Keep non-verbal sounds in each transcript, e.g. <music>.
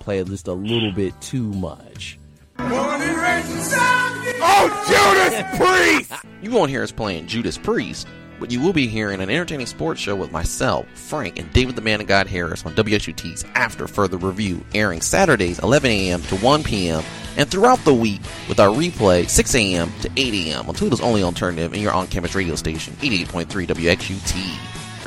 play just a little bit too much. Oh, Judas Priest! <laughs> You won't hear us playing Judas Priest, but you will be hearing an entertaining sports show with myself, Frank, and David the Man of God Harris on WXUT's After Further Review, airing Saturdays 11 a.m. to 1 p.m. and throughout the week with our replay 6 a.m. to 8 a.m. on Toledo's only alternative and your on-campus radio station 88.3 WXUT.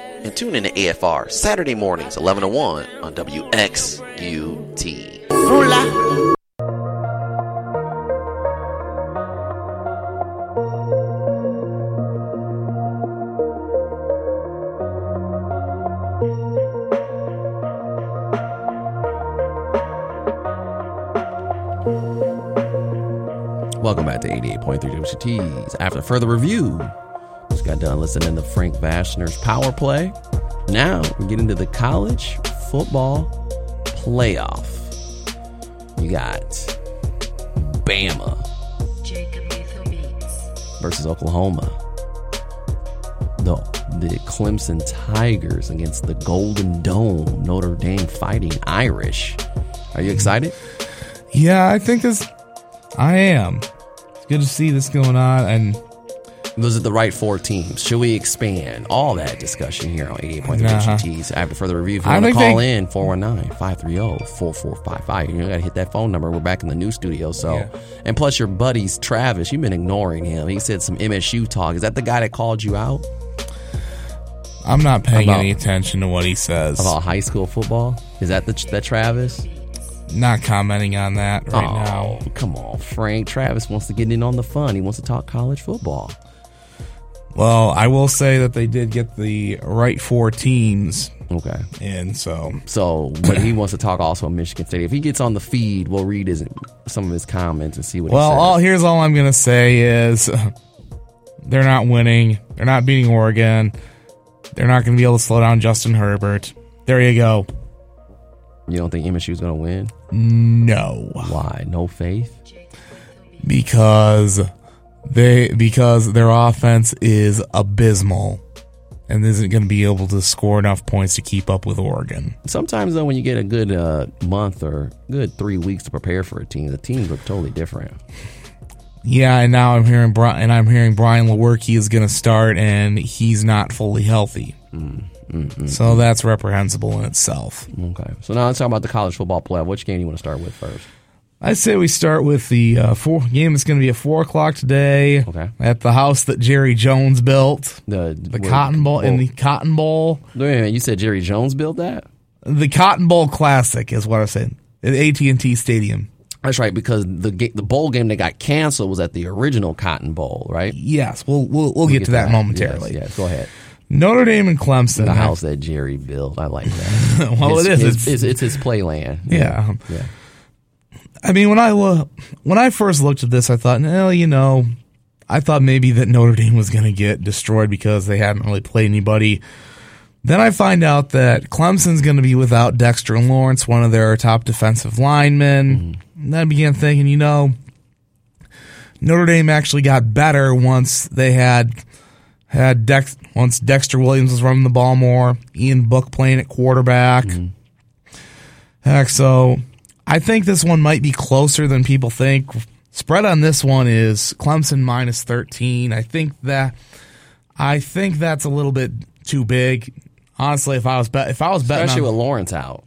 And tune in to AFR Saturday mornings 11 to 1 on WXUT. Welcome back to 88.3 WXUT's. After further review, just got done listening to Frank Vashner's Power Play. Now we get into the college football playoff. You got Bama Jacob Lethal Beats. versus Oklahoma. The the Clemson Tigers against the Golden Dome Notre Dame Fighting Irish. Are you excited? Yeah, I think this. I am. It's good to see this going on, and Was it the right four teams? Should we expand all that discussion here on 88.3 Nah. WXUT's after further review? If you want to call they- in, 419-530-4455. You got to hit that phone number. We're back in the new studio. So, Yeah. And plus your buddies, Travis, you've been ignoring him. He said some MSU talk. Is that the guy that called you out I'm not paying About- any attention to what he says. about high school football? Is that the that Travis? Not commenting on that right oh, now. come on, Frank. Travis wants to get in on the fun. He wants to talk college football. Well, I will say that they did get the right four teams Okay. And so So, but he wants to talk also on Michigan State. If he gets on the feed, we'll read his some of his comments and see what Well, he says. all here's all I'm gonna say is <laughs> they're not winning. They're not beating Oregon. They're not gonna be able to slow down Justin Herbert. There you go. you don't think MSU is going to win? No, Why? No faith? because they because their offense is abysmal and isn't going to be able to score enough points to keep up with Oregon. Sometimes though, when you get a good uh, month or good three weeks to prepare for a team, the teams look totally different. Yeah, and now I'm hearing Bri- and I'm hearing Brian Lewerke is going to start and he's not fully healthy. Mm, mm, mm, so that's reprehensible in itself. Okay. So now let's talk about the college football playoff. Which game do you want to start with first? I say we start with the uh, four game. It's going to be at four o'clock today. Okay. At the house that Jerry Jones built, The the Cotton Bowl in the Cotton Bowl, Wait a minute, you said Jerry Jones built that? the Cotton Bowl Classic is what I said at AT and T Stadium. That's right, because the ga- the bowl game that got canceled was at the original Cotton Bowl, right? Yes, we'll we'll, we'll, get, to that, momentarily. Yes, yes, go ahead. Notre Dame and Clemson. The house that Jerry built. I like that. <laughs> well, His- it is. It's- it's, it's his playland. yeah. Yeah. I mean, when I lo- when I first looked at this, I thought, well, you know, I thought maybe that Notre Dame was going to get destroyed because they hadn't really played anybody. Then I find out that Clemson's going to be without Dexter Lawrence, one of their top defensive linemen. Mm-hmm. And then I began thinking, you know, Notre Dame actually got better once they had had Dex once Dexter Williams was running the ball more, Ian Book playing at quarterback. Mm-hmm. Heck, so I think this one might be closer than people think. Spread on this one is Clemson minus 13. I think that I think that's a little bit too big. Honestly, if I was bet if I was betting Especially on, with Lawrence out.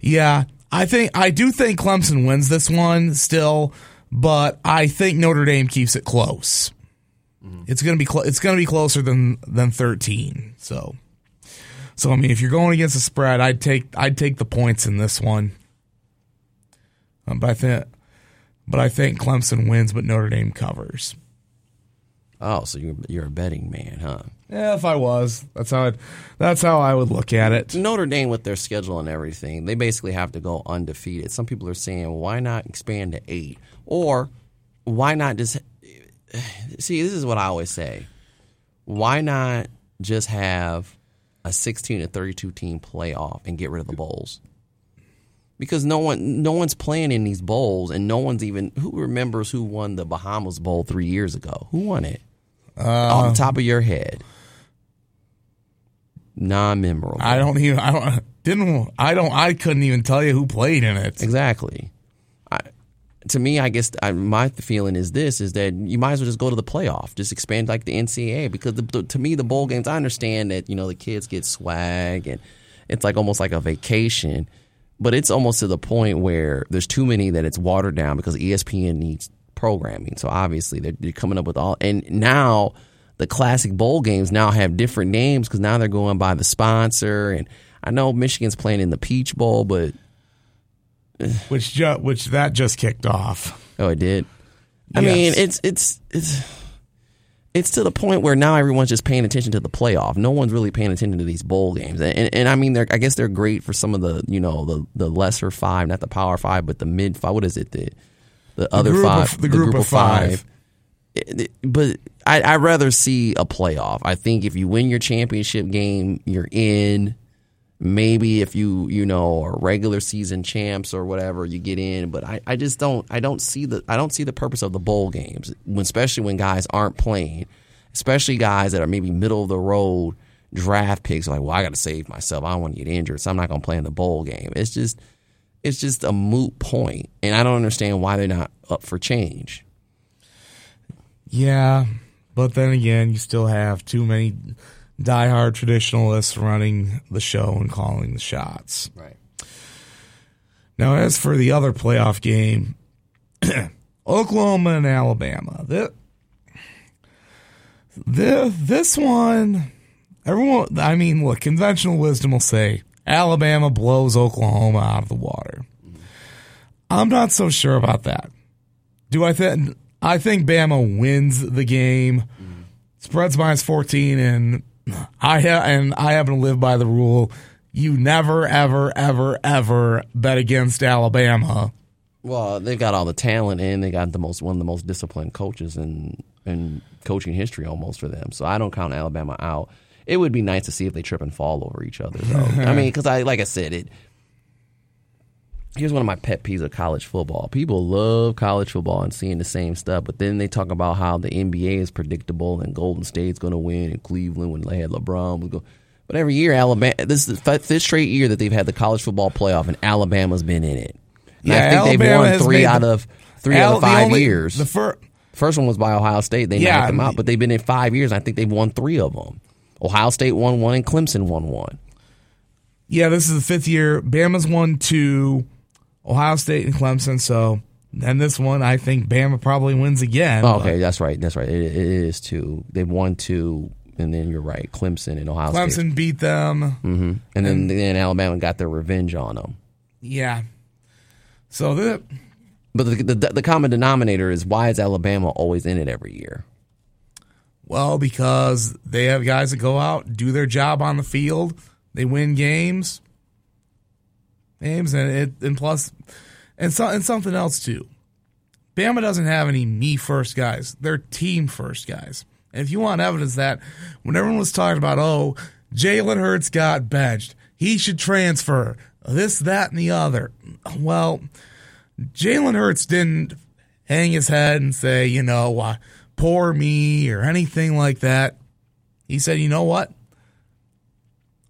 yeah, I think I do think Clemson wins this one still, but I think Notre Dame keeps it close. Mm-hmm. It's gonna be clo- it's gonna be closer than than thirteen. So, so I mean, if you're going against the spread, I'd take I'd take the points in this one. Um, but I think, but I think Clemson wins, but Notre Dame covers. Oh, so you're you're a betting man, huh? Yeah, if I was, that's how it. That's how I would look at it. Notre Dame with their schedule and everything, they basically have to go undefeated. Some people are saying, why not expand to eight, or why not just see? This is what I always say. Why not just have a sixteen to thirty-two team playoff and get rid of the bowls? Because no one, no one's playing in these bowls, and no one's even who remembers who won the Bahamas Bowl three years ago. Who won it? Off the um, top of your head, non-memorable. I don't even. I don't. Didn't. I don't. I couldn't even tell you who played in it. Exactly. I, to me, I guess I, my feeling is this: is that you might as well just go to the playoff, just expand like the NCAA. Because the, the, to me, the bowl games, I understand that you know the kids get swag and it's like almost like a vacation, but it's almost to the point where there's too many that it's watered down because ESPN needs programming. So obviously they're, they're coming up with all, and now the classic bowl games now have different names because now they're going by the sponsor. And I know Michigan's playing in the Peach Bowl, but Which ju- which that just kicked off. Oh, it did. I Yes. mean, it's it's it's it's to the point where now everyone's just paying attention to the playoff. No one's really paying attention to these bowl games, and and, and I mean, they're I guess they're great for some of the you know the the lesser five, not the power five, but the mid five. What is it? The the other group of- five, the group of five. It- it- But I, I'd rather see a playoff. I think if you win your championship game, you're in. Maybe if you you know are regular season champs or whatever, you get in. But I, I just don't I don't see the I don't see the purpose of the bowl games, especially when guys aren't playing, especially guys that are maybe middle of the road draft picks. Like, well, I got to save myself. I don't want to get injured, so I'm not to play in the bowl game. It's just it's just a moot point, and I don't understand why they're not up for change. Yeah, but then again, you still have too many diehard traditionalists running the show and calling the shots. Right. Now, as for the other playoff game, <clears throat> Oklahoma and Alabama. This, this, this one, everyone, I mean, look, conventional wisdom will say Alabama blows Oklahoma out of the water. I'm not so sure about that. Do I think? I think Bama wins the game. Mm-hmm. Spreads minus 14, and I ha- and I happen to live by the rule: you never, ever, ever, ever bet against Alabama. Well, they've got all the talent, and they got the most one of the most disciplined coaches in in coaching history almost for them. So I don't count Alabama out. It would be nice to see if they trip and fall over each other, though. I <laughs> mean, because I like I said it. Here's one of my pet peeves of college football. People love college football and seeing the same stuff, but then they talk about how the NBA is predictable and Golden State's going to win and Cleveland when they had LeBron was go. But every year, Alabama. This is the fifth straight year that they've had the college football playoff, and Alabama's been in it. And I think they've won three out of three Al- out of five only- years. The first, First one was by Ohio State. They Yeah, knocked them out, but they've been in five years. I think they've won three of them. Ohio State won one, and Clemson won one. yeah, this is the fifth year. Bama's won two, Ohio State and Clemson. So, and this one, I think Bama probably wins again. Oh, okay, that's right. That's right. It, it is two. They've won two, and then you're right. Clemson and Ohio But State, Clemson beat them. hmm and then then Alabama got their revenge on them. Yeah. So the But the, the the common denominator is why is Alabama always in it every year? Well, because they have guys that go out, do their job on the field, they win games, games, and it and plus, and so and something else too. Bama doesn't have any me first guys; they're team first guys. And if you want evidence that, when everyone was talking about, oh, Jalen Hurts got benched, he should transfer, this, that, and the other. Well, Jalen Hurts didn't hang his head and say, you know, uh, poor me or anything like that. He said, you know what?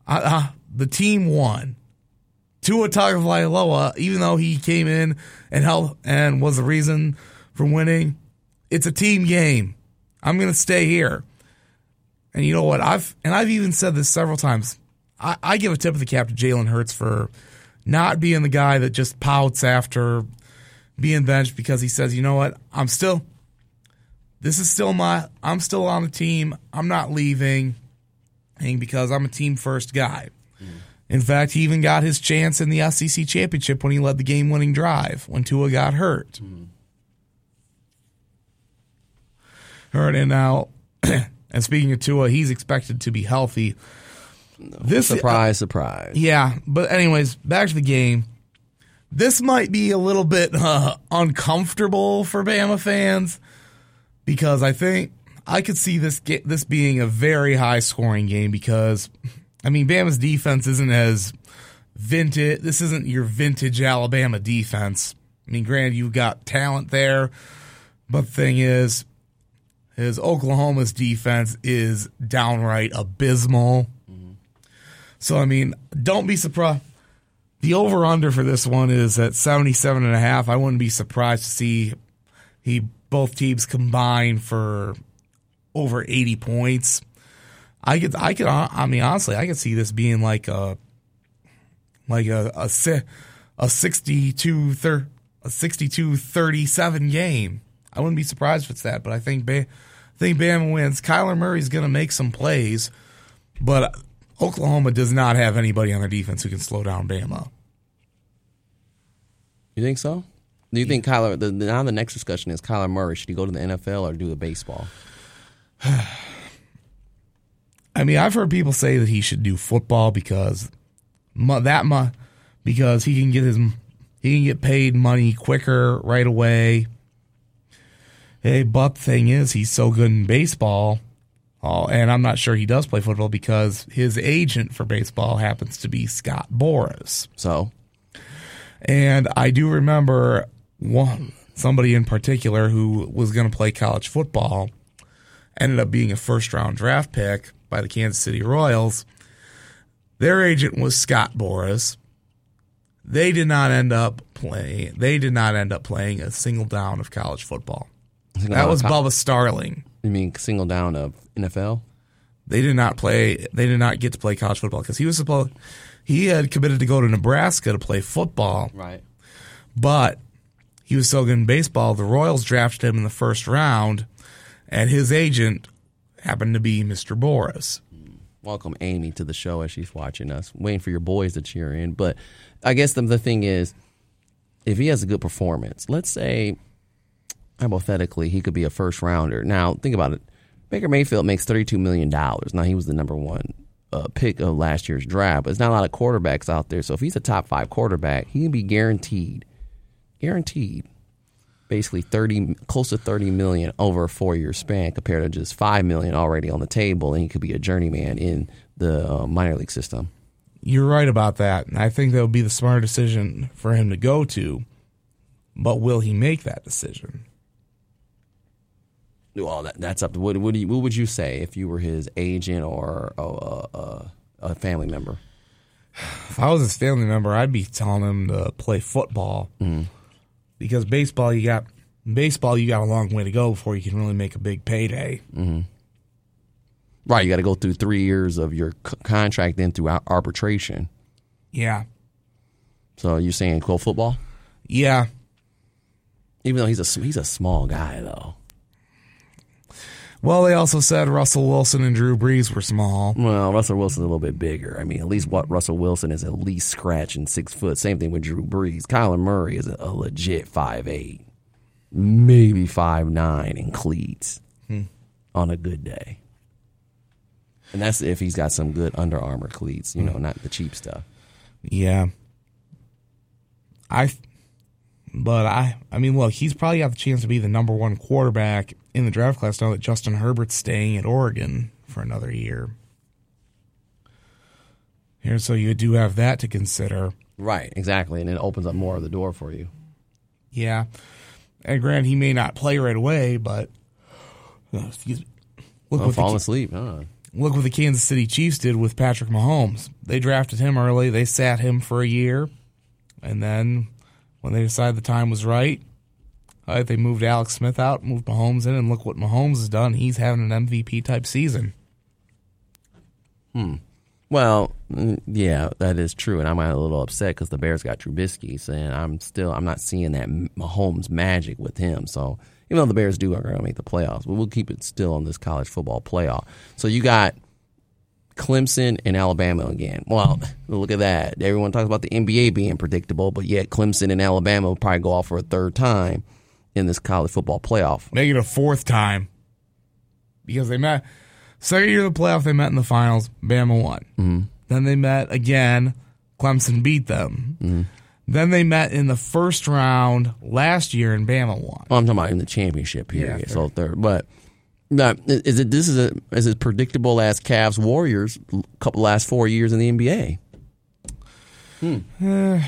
I, uh, the team won. Tua Tagovailoa, even though he came in and helped and was the reason for winning, it's a team game. I'm going to stay here. And you know what? I've and I've even said this several times. I, I give a tip of the cap to Jalen Hurts for not being the guy that just pouts after being benched because he says, you know what? I'm still this is still my I'm still on the team. I'm not leaving because I'm a team first guy. In fact, he even got his chance in the SEC championship when he led the game winning drive when Tua got hurt. Hurt and now <clears throat> And speaking of Tua, he's expected to be healthy. This Surprise, surprise. yeah, but anyways, back to the game. This might be a little bit uh, uncomfortable for Bama fans because I think I could see this this being a very high scoring game because I mean Bama's defense isn't as vintage. This isn't your vintage Alabama defense. I mean, granted, you've got talent there, but the thing is, is Oklahoma's defense is downright abysmal. So I mean, don't be surprised. The over under for this one is at 77 and a half. I wouldn't be surprised to see he both teams combine for over 80 points. I could I could I mean honestly, I could see this being like a like a a, a 62 thir- a 62 37 game. I wouldn't be surprised if it's that, but I think ba- I think Bama wins. Kyler Murray's going to make some plays, but Oklahoma does not have anybody on their defense who can slow down Bama. You think so? Do you think Kyler? The, the- now the next discussion is Kyler Murray. Should he go to the NFL or do the baseball? <sighs> I mean, I've heard people say that he should do football because that mu- because he can get his he can get paid money quicker right away. Hey, but the thing is, he's so good in baseball. Oh, and I'm not sure he does play football because his agent for baseball happens to be Scott Boras. So And I do remember one somebody in particular who was going to play college football ended up being a first round draft pick by the Kansas City Royals. Their agent was Scott Boras. They did not end up playing. They did not end up playing a single down of college football. single That was Bubba Starling. You mean single down of NFL? They did not play. They did not get to play college football because he was supposed. He had committed to go to Nebraska to play football. Right. but he was still good in baseball. The Royals drafted him in the first round, and his agent happened to be Mr. Boras. Welcome Amy to the show as she's watching us, waiting for your boys to cheer in. But I guess the, the thing is, if he has a good performance, let's say hypothetically he could be a first rounder. Now think about it. Baker Mayfield makes thirty two million dollars. Now he was the number one uh, pick of last year's draft, but there's not a lot of quarterbacks out there. So if he's a top five quarterback, he can be guaranteed, guaranteed, basically thirty, close to thirty million over a four year span, compared to just five million already on the table, and he could be a journeyman in the uh, minor league system. You're right about that, and I think that would be the smart decision for him to go to. But will he make that decision? Well, that, that's up to what. What, you, what would you say if you were his agent or a, a, a, a family member? <sighs> If I was his family member, I'd be telling him to play football because baseball, you got baseball, you got a long way to go before you can really make a big payday. Mm-hmm. Right, you got to go through three years of your c- contract, then through ar- arbitration. Yeah, So you're saying go football, yeah. even though he's a he's a small guy though. Well, they also said Russell Wilson and Drew Brees were small. Well, Russell Wilson's a little bit bigger. I mean, at least what Russell Wilson is at least scratching six foot. Same thing with Drew Brees. Kyler Murray is a, a legit five eight, maybe five nine in cleats hmm. on a good day. And that's if he's got some good Under Armour cleats, you hmm. know, not the cheap stuff. Yeah. I but I I mean look, he's probably got the chance to be the number 1 quarterback in the draft class now that Justin Herbert's staying at Oregon for another year. Here so you do have that to consider. Right, exactly, and it opens up more of the door for you. Yeah. And granted he may not play right away, but uh, excuse me. Look I'm what, the, falling asleep. Huh? look what the Kansas City Chiefs did with Patrick Mahomes. They drafted him early. They sat him for a year, and then when they decided the time was right, right, they moved Alex Smith out, moved Mahomes in, and look what Mahomes has done. He's having an MVP type season. Hmm. Well, mm, yeah, that is true, and I'm a little upset because the Bears got Trubisky, and I'm still I'm not seeing that Mahomes magic with him. So even though the Bears do are going to make the playoffs, but we'll keep it still on this college football playoff. So you got Clemson and Alabama again. Well, look at that. Everyone talks about the NBA being predictable, but yet Clemson and Alabama will probably go off for a third time in this college football playoff. Make it a fourth time because they met. Second year of the playoff, they met in the finals. Bama won. Mm-hmm. Then they met again. Clemson beat them. Mm-hmm. Then they met in the first round last year, and Bama won. Well, I'm talking about in the championship period. Yeah, so third, but now is it this is a is it predictable as Cavs Warriors couple last four years in the NBA? Hmm. Eh,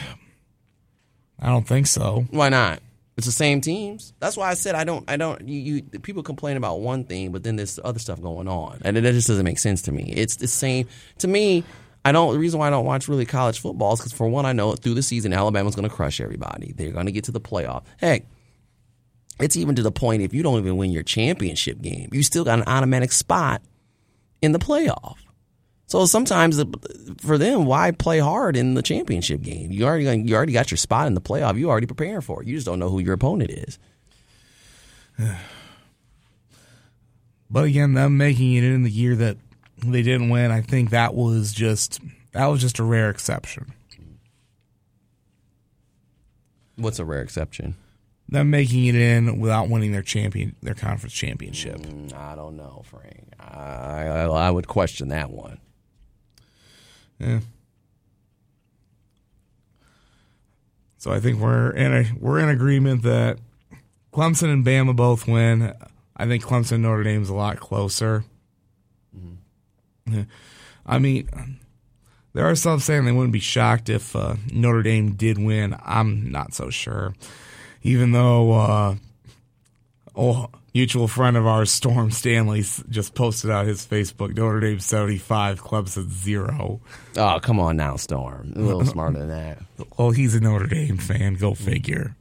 I don't think so. Why not? It's the same teams. That's why I said I don't. I don't. You, you people complain about one thing, but then there's other stuff going on, and it just doesn't make sense to me. It's the same to me. I don't. The reason why I don't watch really college football is because for one, I know through the season Alabama's going to crush everybody. They're going to get to the playoff. Heck, it's even to the point if you don't even win your championship game, you still got an automatic spot in the playoff. So sometimes uh, for them, why play hard in the championship game? You already you already got your spot in the playoff. You already preparing for it. You just don't know who your opponent is. <sighs> But again, them making it in the year that they didn't win, I think that was just that was just a rare exception. What's a rare exception? Them making it in without winning their champion their conference championship. Mm, I don't know, Frank. I, I I would question that one. Yeah. So I think we're in a we're in agreement that Clemson and Bama both win. I think Clemson and Notre Dame's a lot closer. Yeah. I mean, there are some saying they wouldn't be shocked if uh, Notre Dame did win. I'm not so sure, even though uh, oh, mutual friend of ours, Storm Stanley, just posted out his Facebook Notre Dame 75, Clemson zero. Oh, come on now, Storm. A little smarter than that. Well, he's a Notre Dame fan. Go figure.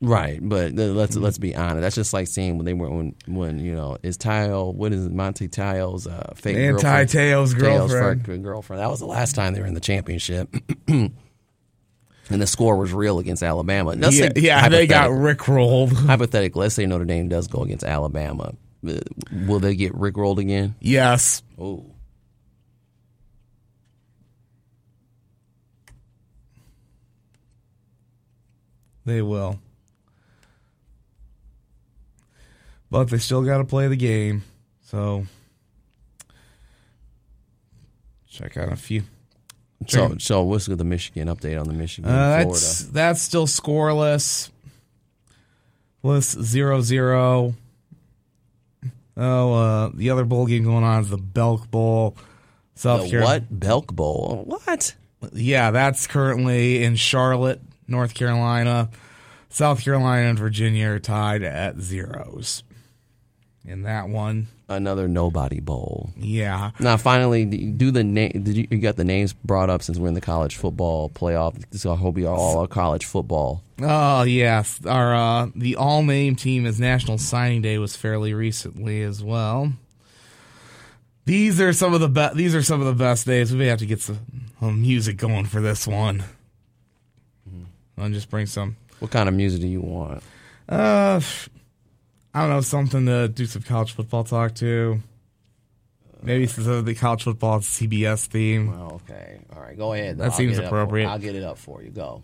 Right, but let's let's be honest. That's just like saying when they were when when you know is Tile what is it, Monty Tile's uh, fake Anti girlfriend? Tails girlfriend. girlfriend. That was the last time they were in the championship, <clears throat> and the score was real against Alabama. Let's Yeah, yeah they got hypothetical- Rick rolled. <laughs> hypothetically. Let's say Notre Dame does go against Alabama. Uh, Will they get Rick rolled again? Yes. Oh, They will. But they still got to play the game. So check out a few. So Sure. so what's the Michigan update on the Michigan Uh, Florida? that's that's still scoreless. List zero zero. Oh, uh, the other bowl game going on is the Belk Bowl. South The Carolina. what Belk Bowl? What? Yeah, that's currently in Charlotte, North Carolina. South Carolina and Virginia are tied at zeros. In that one, Another nobody bowl. yeah. Now, finally, do the name? Did you, you got the names brought up since we're in the college football playoff? So I hope we are all college football. Oh yes, our uh, the all name team is National Signing Day was fairly recently as well. These are some of the best. these are some of the best days. We may have to get some, some music going for this one. I'll just bring some. What kind of music do you want? Uh, I don't know something to do some college football talk to. Maybe the college football CBS theme. Oh, okay, all right, go ahead. That I'll seems get it up for- appropriate. I'll get it up for you. Go.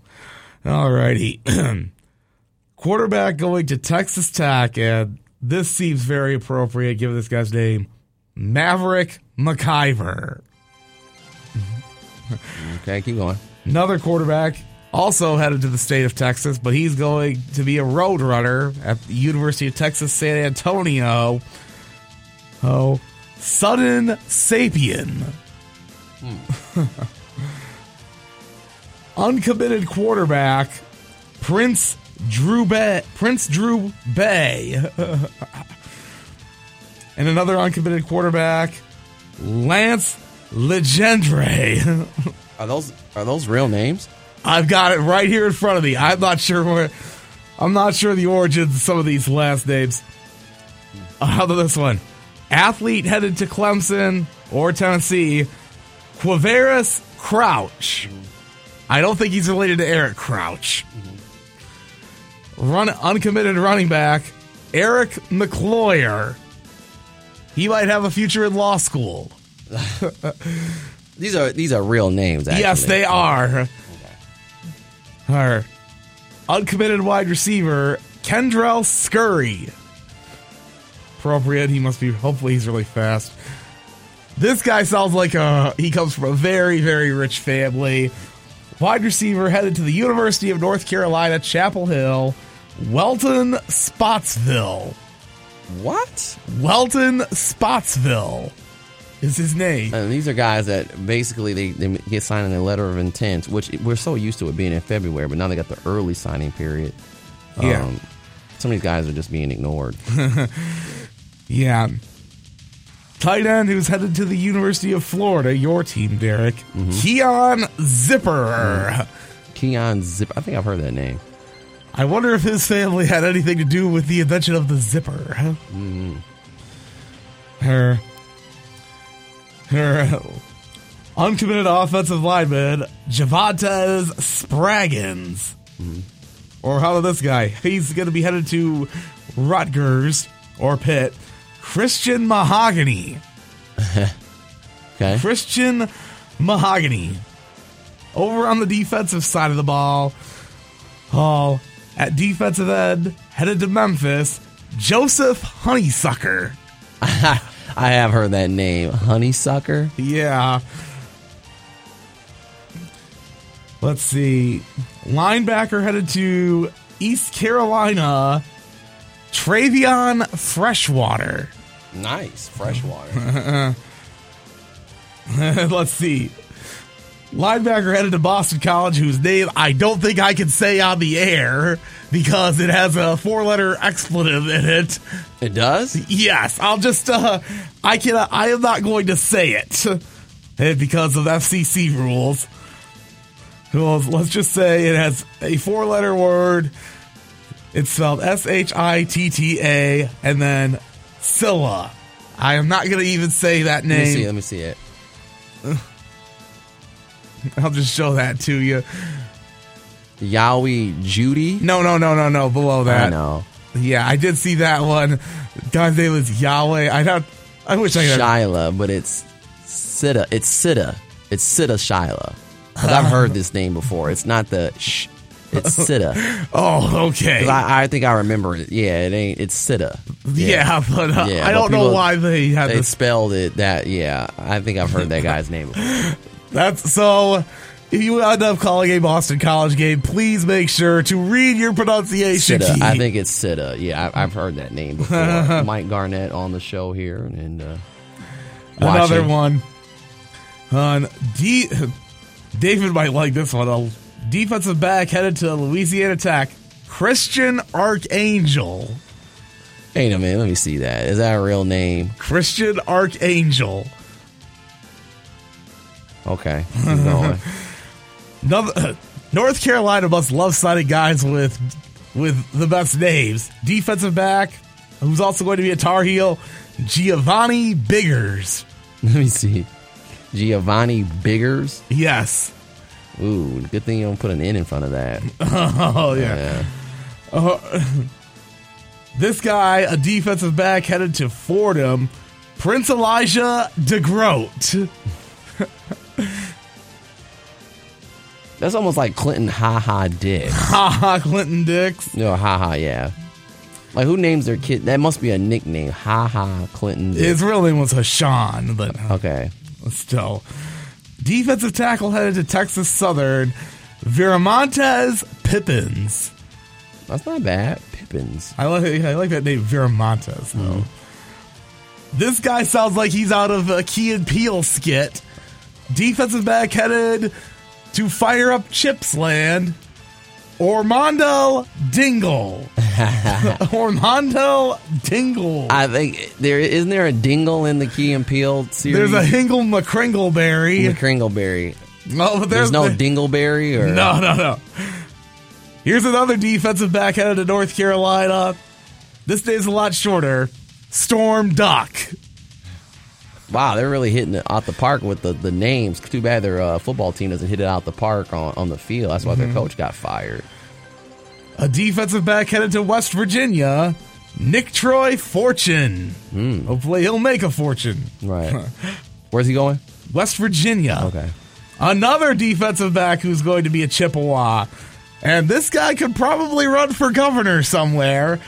All righty. <clears throat> Quarterback going to Texas Tech, and this seems very appropriate given this guy's name Maverick McIvor. Okay, keep going. Another quarterback also headed to the state of Texas, but he's going to be a road runner at the University of Texas San Antonio. Oh, Sudden Sapien. <laughs> Uncommitted quarterback Prince Drew Bay. Prince Drew Bay. <laughs> and another uncommitted quarterback Lance Legendre. <laughs> Are those are those real names? I've got it right here in front of me. I'm not sure where. I'm not sure the origins of some of these last names. Uh, How about this one? Athlete headed to Clemson or Tennessee. Quavaris Crouch. I don't think he's related to Eric Crouch. Run uncommitted running back Eric McCloyer. He might have a future in law school. <laughs> These are these are real names. Actually. Yes, they are. Our uncommitted wide receiver, Kendrell Scurry. appropriate. He must be. Hopefully, he's really fast. This guy sounds like a. He comes from a very, very rich family. Wide receiver headed to the University of North Carolina, Chapel Hill. Welton Spotsville. What? Welton Spotsville is his name. And these are guys that basically they, they get signed in a letter of intent, which we're so used to it being in February, but now they got the early signing period. Yeah. Um, some of these guys are just being ignored. <laughs> Yeah. Tight end who's headed to the University of Florida, your team, Derek. Keon Zipper. Keon Zip. I think I've heard that name. I wonder if his family had anything to do with the invention of the zipper. Hmm. Her, <laughs> her uncommitted offensive lineman, Javantes Spraggins. Mm-hmm. Or how about this guy? He's going to be headed to Rutgers or Pitt. Christian Mahogany. <laughs> Okay. Christian Mahogany. Over on the defensive side of the ball. Oh, at defensive end, headed to Memphis, Joseph Honeysucker. <laughs> I have heard that name. Honeysucker. Yeah. Let's see. Linebacker headed to East Carolina, Travion Freshwater. Nice. Freshwater. <laughs> Let's see. Linebacker headed to Boston College, whose name I don't think I can say on the air because it has a four letter expletive in it. it does? Yes, I'll just, uh, I can, I am not going to say it eh, because of FCC rules. Well, let's just say it has a four letter word. It's spelled S H I T T A and then Sillah. I am not going to even say that name. Let me see. name. Let me see it. <laughs> <laughs> I'll just show that to you. Yowie Judy. No, no, no, no, no. Below that. I know. Yeah, I did see that one. Name was Yahweh. I don't. I wish I could. Shyla, but it's Sitta. It's Sitta. It's Sitta Shyla. I've heard this name before. It's not the sh. It's. 'Cause <laughs> Oh, okay. I, I think I remember it. Yeah, it ain't. It's Sitta. yeah. but uh, Yeah, I don't know why they had They spelled it that. Yeah, I think I've heard that guy's name. Before. <laughs> That's so. If you end up calling a Boston College game, please make sure to read your pronunciation Sitta. I think it's Sitta. Yeah, I, I've heard that name before. <laughs> Mike Garnett on the show here, and uh, Another one. On D. David might like this one. A defensive back headed to Louisiana Tech. Christian Archangel. Wait a minute, let me see that. Is that a real name? Christian Archangel. Okay, keep going. <laughs> Another, <clears throat> North Carolina must love signing guys with with the best names. Defensive back, who's also going to be a Tar Heel, Giovanni Biggers. <laughs> let me see. Giovanni Biggers. Yes. Ooh, good thing you don't put an N in front of that. <laughs> Oh yeah. Yeah. Uh, this guy, a defensive back headed to Fordham, Prince Elijah DeGroat. That's almost like Clinton Ha Ha Dick. <laughs> ha Clinton Dix. No, Ha Ha, yeah. Like who names their kid? That must be a nickname. Ha Ha Clinton. Dick. His real name was Hashan, but Okay. still. Defensive tackle headed to Texas Southern, Viramontes Pippins. That's not bad. Pippins. I like I like that name, Viramontes, though. Mm-hmm. This guy sounds like he's out of a Key and Peele skit. Defensive back headed to fire up Chips Land. Ormondo Dingle. <laughs> Ormondo Dingle. I think there isn't there a dingle in the Key and Peele series. There's a Hingle McCringleberry. McCringleberry. No, but There's, there's, no the- dingleberry or No, no, no. Here's another defensive back headed to North Carolina. This day's a lot shorter. Storm Duck. Wow, they're really hitting it out the park with the, the names. Too bad their uh, football team doesn't hit it out the park on, on the field. That's why Mm-hmm. their coach got fired. A defensive back headed to West Virginia. Nick Troy Fortune. Hopefully he'll make a fortune. Right. <laughs> Where's he going? West Virginia. Okay. Another defensive back who's going to be a Chippewa. And this guy could probably run for governor somewhere.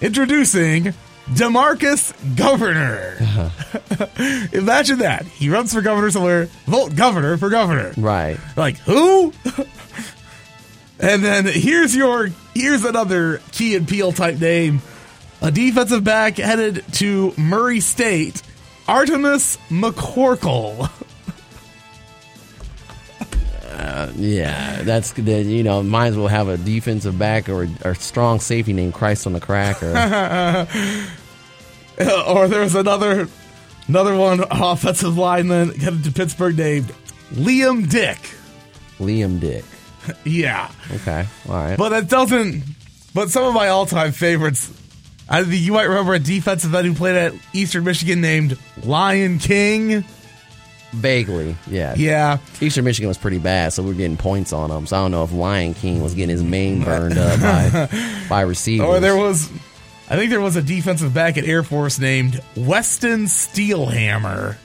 Introducing Demarcus Governor. Uh-huh. <laughs> Imagine that. He runs for governor somewhere. Vote governor for governor. Right. Like, who? <laughs> and then here's your here's another Key and Peele type name. A defensive back headed to Murray State, Artemis McCorkle. <laughs> Yeah, that's the you know might as well have a defensive back or a strong safety named Christ on the Cracker. or <laughs> there's another another one offensive lineman headed to Pittsburgh named Liam Dick. Liam Dick. <laughs> Yeah. Okay, all right. But that doesn't. But some of my all-time favorites. I think you might remember a defensive end who played at Eastern Michigan named Lion King. Vaguely, yeah. Yeah, Eastern Michigan was pretty bad, so we are getting points on them. So I don't know if Lion King was getting his mane burned up by <laughs> by receivers. or there was. I think there was a defensive back at Air Force named Weston Steelhammer.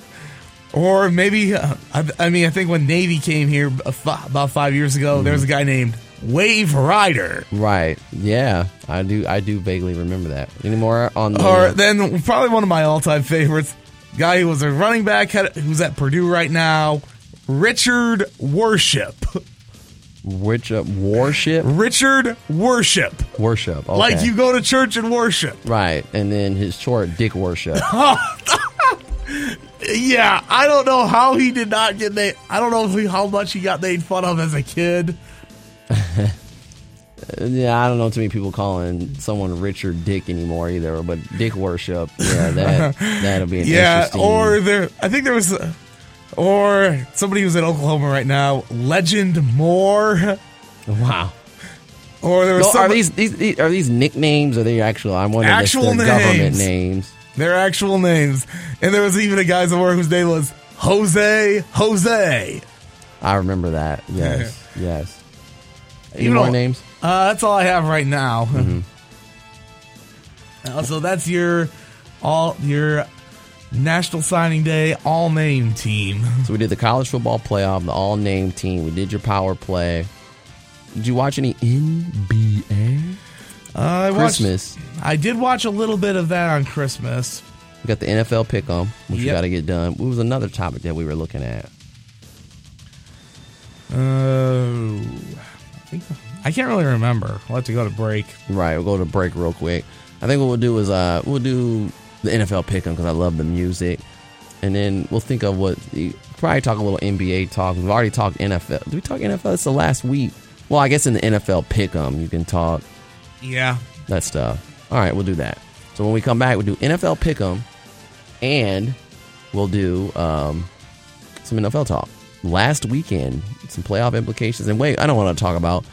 <laughs> or maybe, uh, I, I mean, I think when Navy came here about five years ago, there was a guy named Wave Rider. right. Yeah, I do. I do vaguely remember that. Any more on the? Or then probably one of my all-time favorites, guy who was a running back had- who's at Purdue right now, Richard Worship. which uh, warship? Richard Worship. Worship. Okay. Like you go to church and worship. Right, and then his short Dick Worship. <laughs> Yeah, I don't know how he did not get made. I don't know if he, how much he got made fun of as a kid. Yeah, I don't know too many people calling someone Richard Dick anymore either, but Dick Worship. Yeah, that <laughs> that'll be an Yeah, interesting. or there. I think there was, uh, or somebody who's in Oklahoma right now, Legend Moore. wow. Or there was some, are these, these are these nicknames or are they actual? I'm wondering Actual if they're government names. They're actual names, and there was even a guy somewhere whose name was Jose Jose. I remember that. Yes, yes. Any You more know- names? Uh, that's all I have right now. Mm-hmm. <laughs> Uh, so that's your all your National Signing Day all name team. So we did the college football playoff, the all name team. We did your power play. Did you watch any NBA? Uh, I watched- Christmas. I did watch a little bit of that on Christmas. We got the NFL pick 'em, which we got to get done. What was another topic that we were looking at? Uh, I think I can't really remember. We'll have to go to break. Right, we'll go to break real quick. I think what we'll do is uh we'll do the NFL pick 'em because I love the music, and then we'll think of what probably talk a little NBA talk. We've already talked NFL. Did we talk NFL? It's the last week. Well, I guess in the NFL pick 'em you can talk Yeah. that stuff. All right, we'll do that. So when we come back, we'll do NFL pick 'em, and we'll do um, some NFL talk. Last weekend, some playoff implications. And wait, I don't want to talk about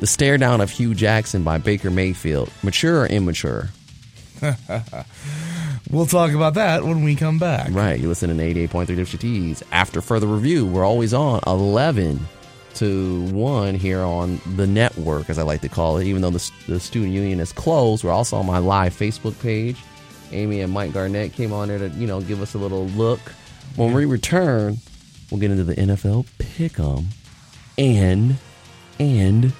the stare down of Hue Jackson by Baker Mayfield. Mature or immature? <laughs> We'll talk about that when we come back. Right. You listen to 88.3 WXUT's. After further review, we're always on 11 to 1 here on the network, as I like to call it. Even though the, the student union is closed, we're also on my live Facebook page. Amy and Mike Garnett came on there to, you know, give us a little look. When we return, we'll get into the NFL pick'em and and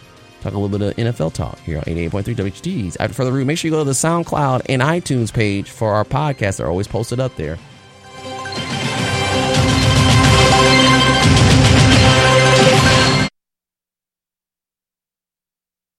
talk a little bit of NFL talk here on 88.3 WXUT's. After further review, make sure you go to the SoundCloud and iTunes page for our podcasts. They're always posted up there.